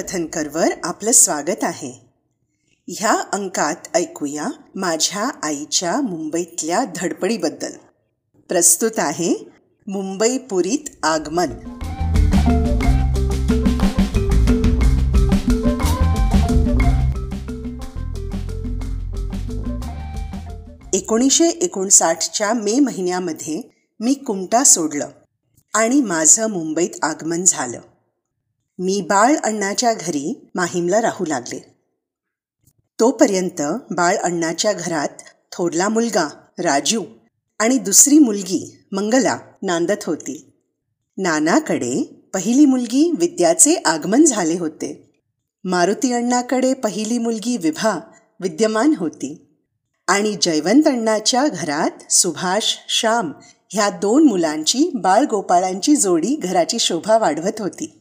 कथनकरवर आपलं स्वागत आहे. ह्या अंकात ऐकूया माझ्या आईच्या मुंबईतल्या धडपडीबद्दल. प्रस्तुत आहे मुंबई पुरीत आगमन. एकोणीसशे एकोणसाठच्या मे महिन्यामध्ये मी कुमटा सोडलं आणि माझं मुंबईत आगमन झालं. मी बाळ अण्णाच्या घरी माहीमला राहू लागले. तोपर्यंत बाळ अण्णाच्या घरात थोरला मुलगा राजू आणि दुसरी मुलगी मंगला नांदत होती. नानाकडे पहिली मुलगी विद्याचे आगमन झाले होते. मारुती अण्णाकडे पहिली मुलगी विभा विद्यमान होती. आणि जयवंत अण्णाच्या घरात सुभाष श्याम ह्या दोन मुलांची बाळगोपाळांची जोडी घराची शोभा वाढवत होती.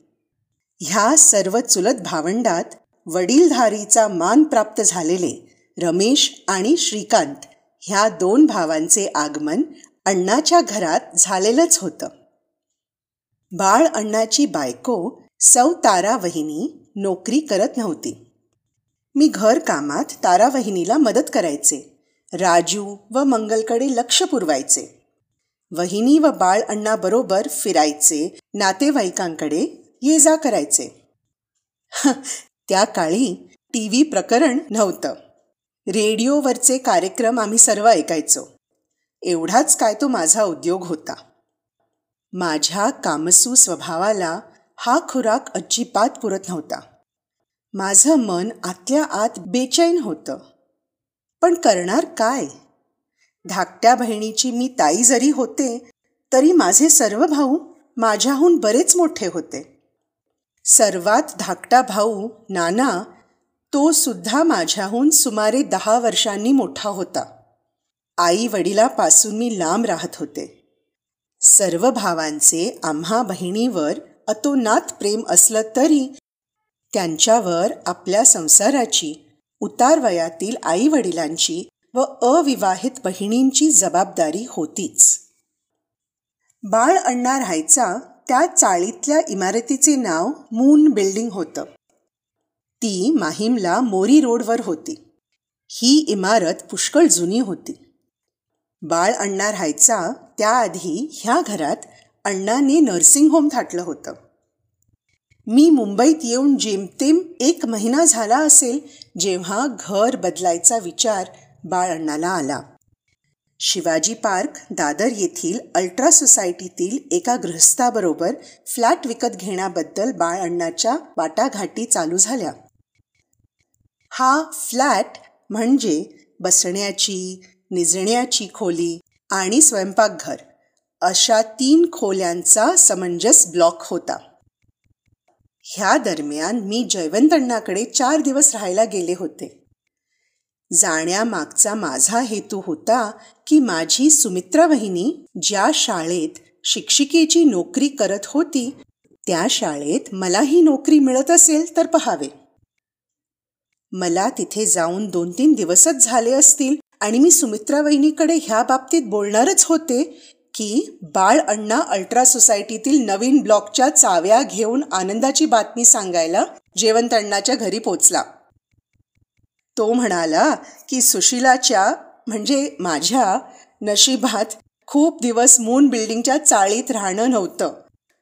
ह्या सर्व चुलत भावंडात वडीलधारीचा मान प्राप्त झालेले रमेश आणि श्रीकांत ह्या दोन भावांचे आगमन अण्णाच्या घरात झालेलंच होतं. बाळ अण्णाची बायको सौ तारा वहिनी नोकरी करत नव्हती. मी घर कामात तारा वहिनीला मदत करायचे राजू व मंगलकडे लक्ष पुरवायचे. वहिनी व बाळ अण्णाबरोबर फिरायचे नातेवाईकांकडे ये जा करायचे. त्या काळी टी व्ही प्रकरण नव्हतं. रेडिओवरचे कार्यक्रम आम्ही सर्व ऐकायचो. एवढाच काय तो माझा उद्योग होता. माझ्या कामसू स्वभावाला हा खुराक अजिबात पुरत नव्हता. माझं मन आतल्या आत बेचैन होतं. पण करणार काय? धाकट्या बहिणीची मी ताई जरी होते तरी माझे सर्व भाऊ माझ्याहून बरेच मोठे होते. सर्वात धाकटा भाऊ नाना तो सुद्धा माझ्याहून सुमारे दहा वर्षांनी मोठा होता. आई वडिलापासून मी लांब राहत होते. सर्व भावांचे आम्हा बहिणीवर अतोनात प्रेम असलं तरी त्यांच्यावर आपल्या संसाराची उतार वयातील आई वडिलांची व अविवाहित बहिणींची जबाबदारी होतीच. बाळ अण्णा राहायचा त्या चाळीतल्या इमारतीचे नाव मून बिल्डिंग होतं. ती माहीमला मोरी रोडवर होती. ही इमारत पुष्कळ जुनी होती. बाळ अण्णा राहायचा त्याआधी ह्या घरात अण्णाने नर्सिंग होम थाटलं होतं. मी मुंबईत येऊन जेमतेम एक महिना झाला असेल जेव्हा घर बदलायचा विचार बाळ अण्णाला आला. शिवाजी पार्क दादर येथील अल्ट्रा सोसायटीतील एका गृहस्थाबरोबर फ्लॅट विकत घेण्याबद्दल बाळ अण्णाच्या वाटाघाटी चालू झाल्या. हा फ्लॅट म्हणजे बसण्याची निजण्याची खोली आणि स्वयंपाकघर अशा तीन खोल्यांचा समंजस ब्लॉक होता. ह्या दरम्यान मी जयवंत अण्णाकडे चार दिवस राहायला गेले होते. जाण्यामागचा माझा हेतू होता की माझी सुमित्रा वहिनी ज्या शाळेत शिक्षिकेची नोकरी करत होती त्या शाळेत मलाही नोकरी मिळत असेल तर पहावे. मला तिथे जाऊन दोन तीन दिवसच झाले असतील आणि मी सुमित्रा वहिनीकडे ह्या बाबतीत बोलणारच होते की बाळ अण्णा अल्ट्रा सोसायटीतील नवीन ब्लॉकच्या चाव्या घेऊन आनंदाची बातमी सांगायला जेवंत अण्णाच्या घरी पोचला. तो म्हणाला की सुशिलाच्या म्हणजे माझ्या नशिबात खूप दिवस मून बिल्डिंगच्या चाळीत राहणं नव्हतं.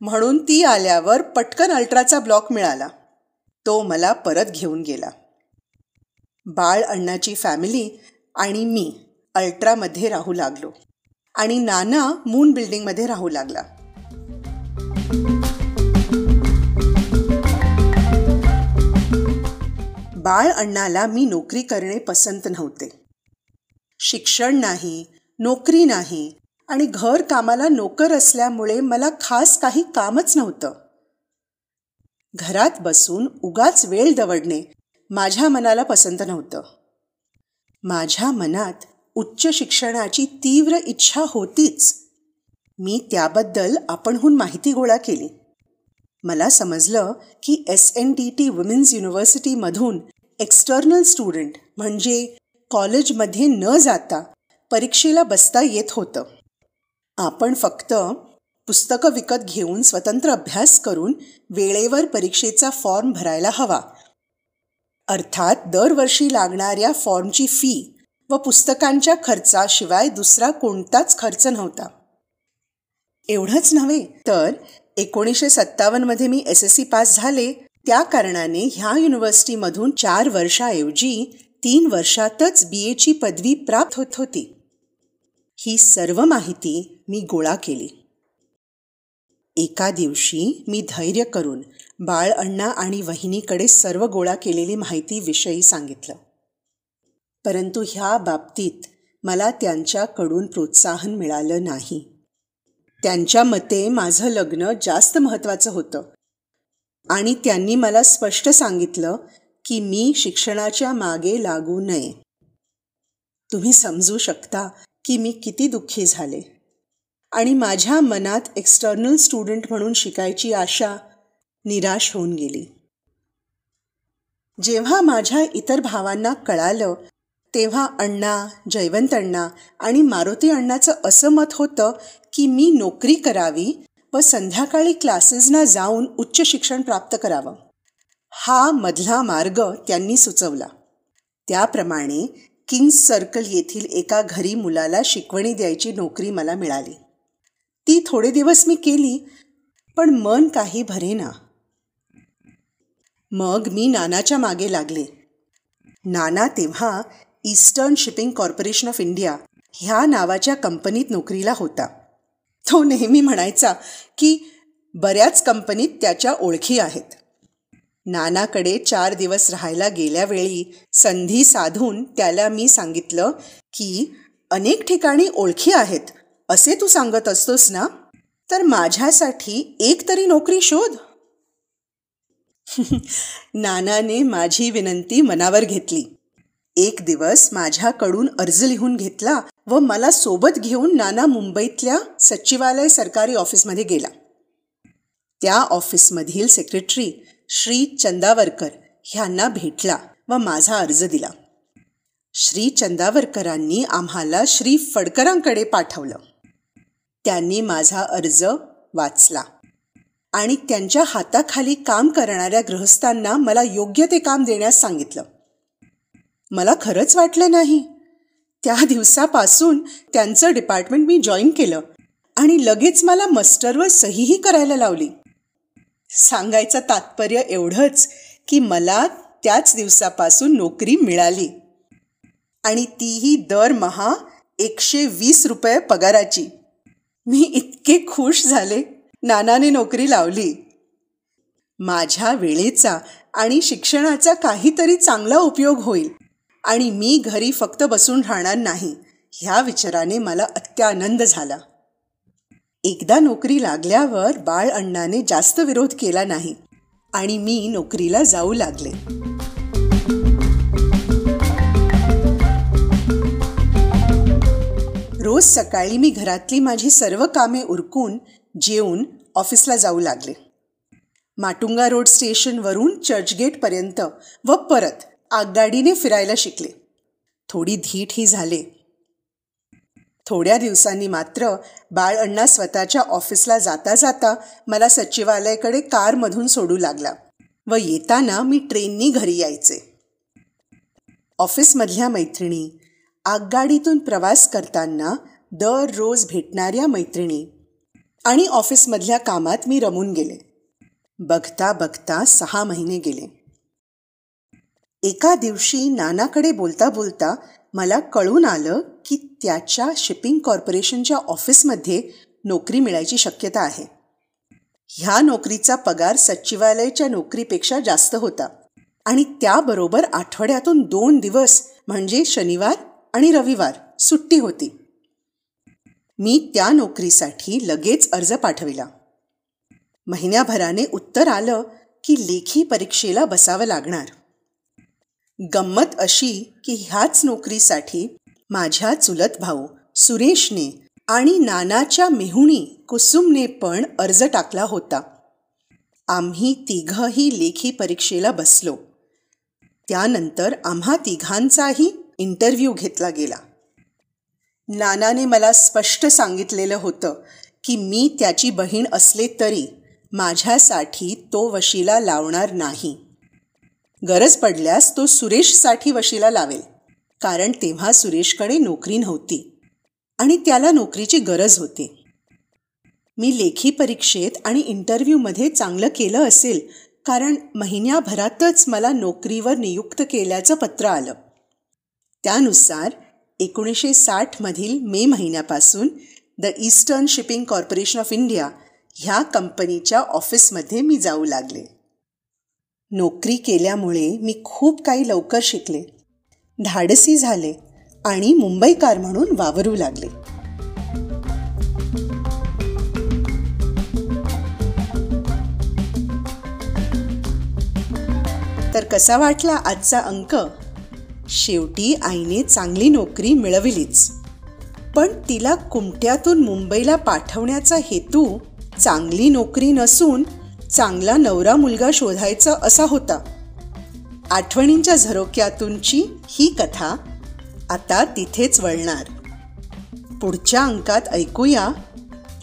म्हणून ती आल्यावर पटकन अल्ट्राचा ब्लॉक मिळाला. तो मला परत घेऊन गेला. बाळ अण्णाची फॅमिली आणि मी अल्ट्रामध्ये राहू लागलो. आणि नाना मून बिल्डिंगमध्ये राहू लागला. बाळ अण्णाला मी नोकरी करणे पसंत नव्हते. शिक्षण नाही नोकरी नाही आणि घर कामाला नोकर असल्यामुळे मला खास काही कामच नव्हतं. घरात बसून उगाच वेळ दवडणे माझ्या मनाला पसंत नव्हतं. माझ्या मनात उच्च शिक्षणाची तीव्र इच्छा होतीच. मी त्याबद्दल आपणहून माहिती गोळा केली. मला समजलं की S N D T women's युनिव्हर्सिटीमधून external student म्हणजे कॉलेजमध्ये न जाता परीक्षेला बसता येत होतं. आपण फक्त पुस्तकं विकत घेऊन स्वतंत्र अभ्यास करून वेळेवर परीक्षेचा फॉर्म भरायला हवा. अर्थात दरवर्षी लागणाऱ्या फॉर्मची फी व पुस्तकांच्या खर्चाशिवाय दुसरा कोणताच खर्च नव्हता. एवढंच नव्हे तर एकोणीसशे सत्तावन्नमध्ये मी एस एस सी पास झाले त्या कारणाने ह्या युनिव्हर्सिटीमधून चार वर्षाऐवजी तीन वर्षातच बी एची पदवी प्राप्त होत होती. ही सर्व माहिती मी गोळा केली. एका दिवशी मी धैर्य करून बाळ अण्णा आणि वहिनीकडे सर्व गोळा केलेली माहिती विषयी सांगितलं. परंतु ह्या बाबतीत मला त्यांच्याकडून प्रोत्साहन मिळालं नाही. त्यांच्या मते माझं लग्न जास्त महत्त्वाचं होतं. आणि त्यांनी मला स्पष्ट सांगितलं की मी शिक्षणाच्या मागे लागू नये. तुम्ही समजू शकता की मी किती दुःखी झाले. आणि माझ्या मनात एक्सटर्नल स्टुडंट म्हणून शिकायची आशा निराश होऊन गेली. जेव्हा माझ्या इतर भावांना कळालं तेव्हा अण्णा जयवंत अण्णा आणि मारुती अण्णाचं असं मत होतं की मी नोकरी करावी व संध्याकाळी क्लासेसना जाऊन उच्च शिक्षण प्राप्त करावं. हा मधला मार्ग त्यांनी सुचवला. त्याप्रमाणे किंग्स सर्कल येथील एका घरी मुलाला शिकवणी द्यायची नोकरी मला मिळाली. ती थोडे दिवस मी केली पण मन काही भरेना. मग मी नानाच्या मागे लागले. नाना तेव्हा Eastern Shipping Corporation of India ह्या नावाच्या कंपनीत नोकरीला होता. तो नेहमी म्हणायचा की बऱ्याच कंपनीत त्याच्या ओळखी आहेत. नानाकडे चार दिवस राहायला गेल्यावेळी संधी साधून त्याला मी सांगितलं की अनेक ठिकाणी ओळखी आहेत असे तू सांगत असतोस ना? तर माझ्यासाठी एक तरी नोकरी शोध. नानाने माझी विनंती मनावर घेतली. एक दिवस माझ्याकडून अर्ज लिहून घेतला व मला सोबत घेऊन नाना मुंबईतल्या सचिवालय सरकारी ऑफिसमध्ये गेला. त्या ऑफिसमधील सेक्रेटरी श्री चंदावरकर ह्यांना भेटला व माझा अर्ज दिला. श्री चंदावरकरांनी आम्हाला श्री फडकरांकडे पाठवलं. त्यांनी माझा अर्ज वाचला आणि त्यांच्या हाताखाली काम करणाऱ्या गृहस्थांना मला योग्य ते काम देण्यास सांगितलं. मला खरंच वाटलं नाही. त्या दिवसापासून त्यांचं डिपार्टमेंट मी जॉईन केलं. आणि लगेच मला मस्टरवर सहीही करायला लावली. सांगायचं तात्पर्य एवढंच की मला त्याच दिवसापासून नोकरी मिळाली. आणि तीही दरमहा एकशे वीस रुपये पगाराची. मी इतके खुश झाले. नानाने नोकरी लावली. माझ्या वेळेचा आणि शिक्षणाचा काहीतरी चांगला उपयोग होईल. आणि मी घरी फक्त बसून राहणार नाही ह्या विचाराने मला अत्यानंद झाला. एकदा नोकरी लागल्यावर बाळ अण्णाने जास्त विरोध केला नाही आणि मी नोकरीला जाऊ लागले. रोज सकाळी मी घरातली माझी सर्व कामे उरकून जेवून ऑफिसला जाऊ लागले. माटुंगा रोड स्टेशनवरून चर्चगेटपर्यंत व परत आगगाडीने फिरायला शिकले. थोडी धीट ही झाले. थोड्या दिवसांनी मात्र बाळ अण्णा स्वतःच्या ऑफिसला जाता जाता मला सचिवालयाकडे कारमधून सोडू लागला व येताना मी ट्रेननी घरी यायचे. ऑफिसमधल्या मैत्रिणी आगगाडीतून प्रवास करताना दररोज भेटणाऱ्या मैत्रिणी आणि ऑफिसमधल्या कामात मी रमून गेले. बघता बघता सहा महिने गेले. एका दिवशी नानाकडे बोलता बोलता मला कळून आलं की त्याच्या शिपिंग कॉर्पोरेशनच्या ऑफिसमध्ये नोकरी मिळायची शक्यता आहे. ह्या नोकरीचा पगार सचिवालयाच्या नोकरीपेक्षा जास्त होता आणि त्याबरोबर आठवड्यातून दोन दिवस म्हणजे शनिवार आणि रविवार सुट्टी होती. मी त्या नोकरीसाठी लगेच अर्ज पाठविला. महिन्याभराने उत्तर आलं की लेखी परीक्षेला बसावं लागणार. गंमत अशी की ह्याच नोकरीसाठी माझ्या चुलत भाऊ सुरेशने आणि नानाच्या मेहुणी कुसुमने पण अर्ज टाकला होता. आम्ही तिघही लेखी परीक्षेला बसलो. त्यानंतर आम्हा तिघांचाही इंटरव्ह्यू घेतला गेला. नानाने मला स्पष्ट सांगितलेलं होतं की मी त्याची बहीण असले तरी माझ्यासाठी तो वशिला लावणार नाही. गरज पडल्यास तो सुरेशसाठी वशिला लावेल. कारण तेव्हा सुरेशकडे नोकरी नव्हती आणि त्याला नोकरीची गरज होती. मी लेखी परीक्षेत आणि इंटरव्ह्यूमध्ये चांगलं केलं असेल कारण महिन्याभरातच मला नोकरीवर नियुक्त केल्याचं पत्र आलं. त्यानुसार एकोणीसशे साठमधील मे महिन्यापासून the Eastern Shipping Corporation of India ह्या कंपनीच्या ऑफिसमध्ये मी जाऊ लागले. नोकरी केल्यामुळे मी खूप काही लवकर शिकले. धाडसी झाले आणि मुंबईकार म्हणून वावरू लागले. तर कसा वाटला आजचा अंक? शेवटी आईने चांगली नोकरी मिळविलीच. पण तिला कुमट्यातून मुंबईला पाठवण्याचा हेतू चांगली नोकरी नसून चांगला नवरा मुलगा शोधायचा असा होता. आठवणींच्या झरोक्यातूनची ही कथा आता तिथेच वळणार. पुढच्या अंकात ऐकूया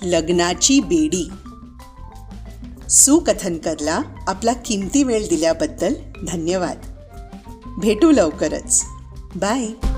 लग्नाची बेडी. सुकथनकरला आपला किमती वेळ दिल्याबद्दल धन्यवाद. भेटू लवकरच. बाय.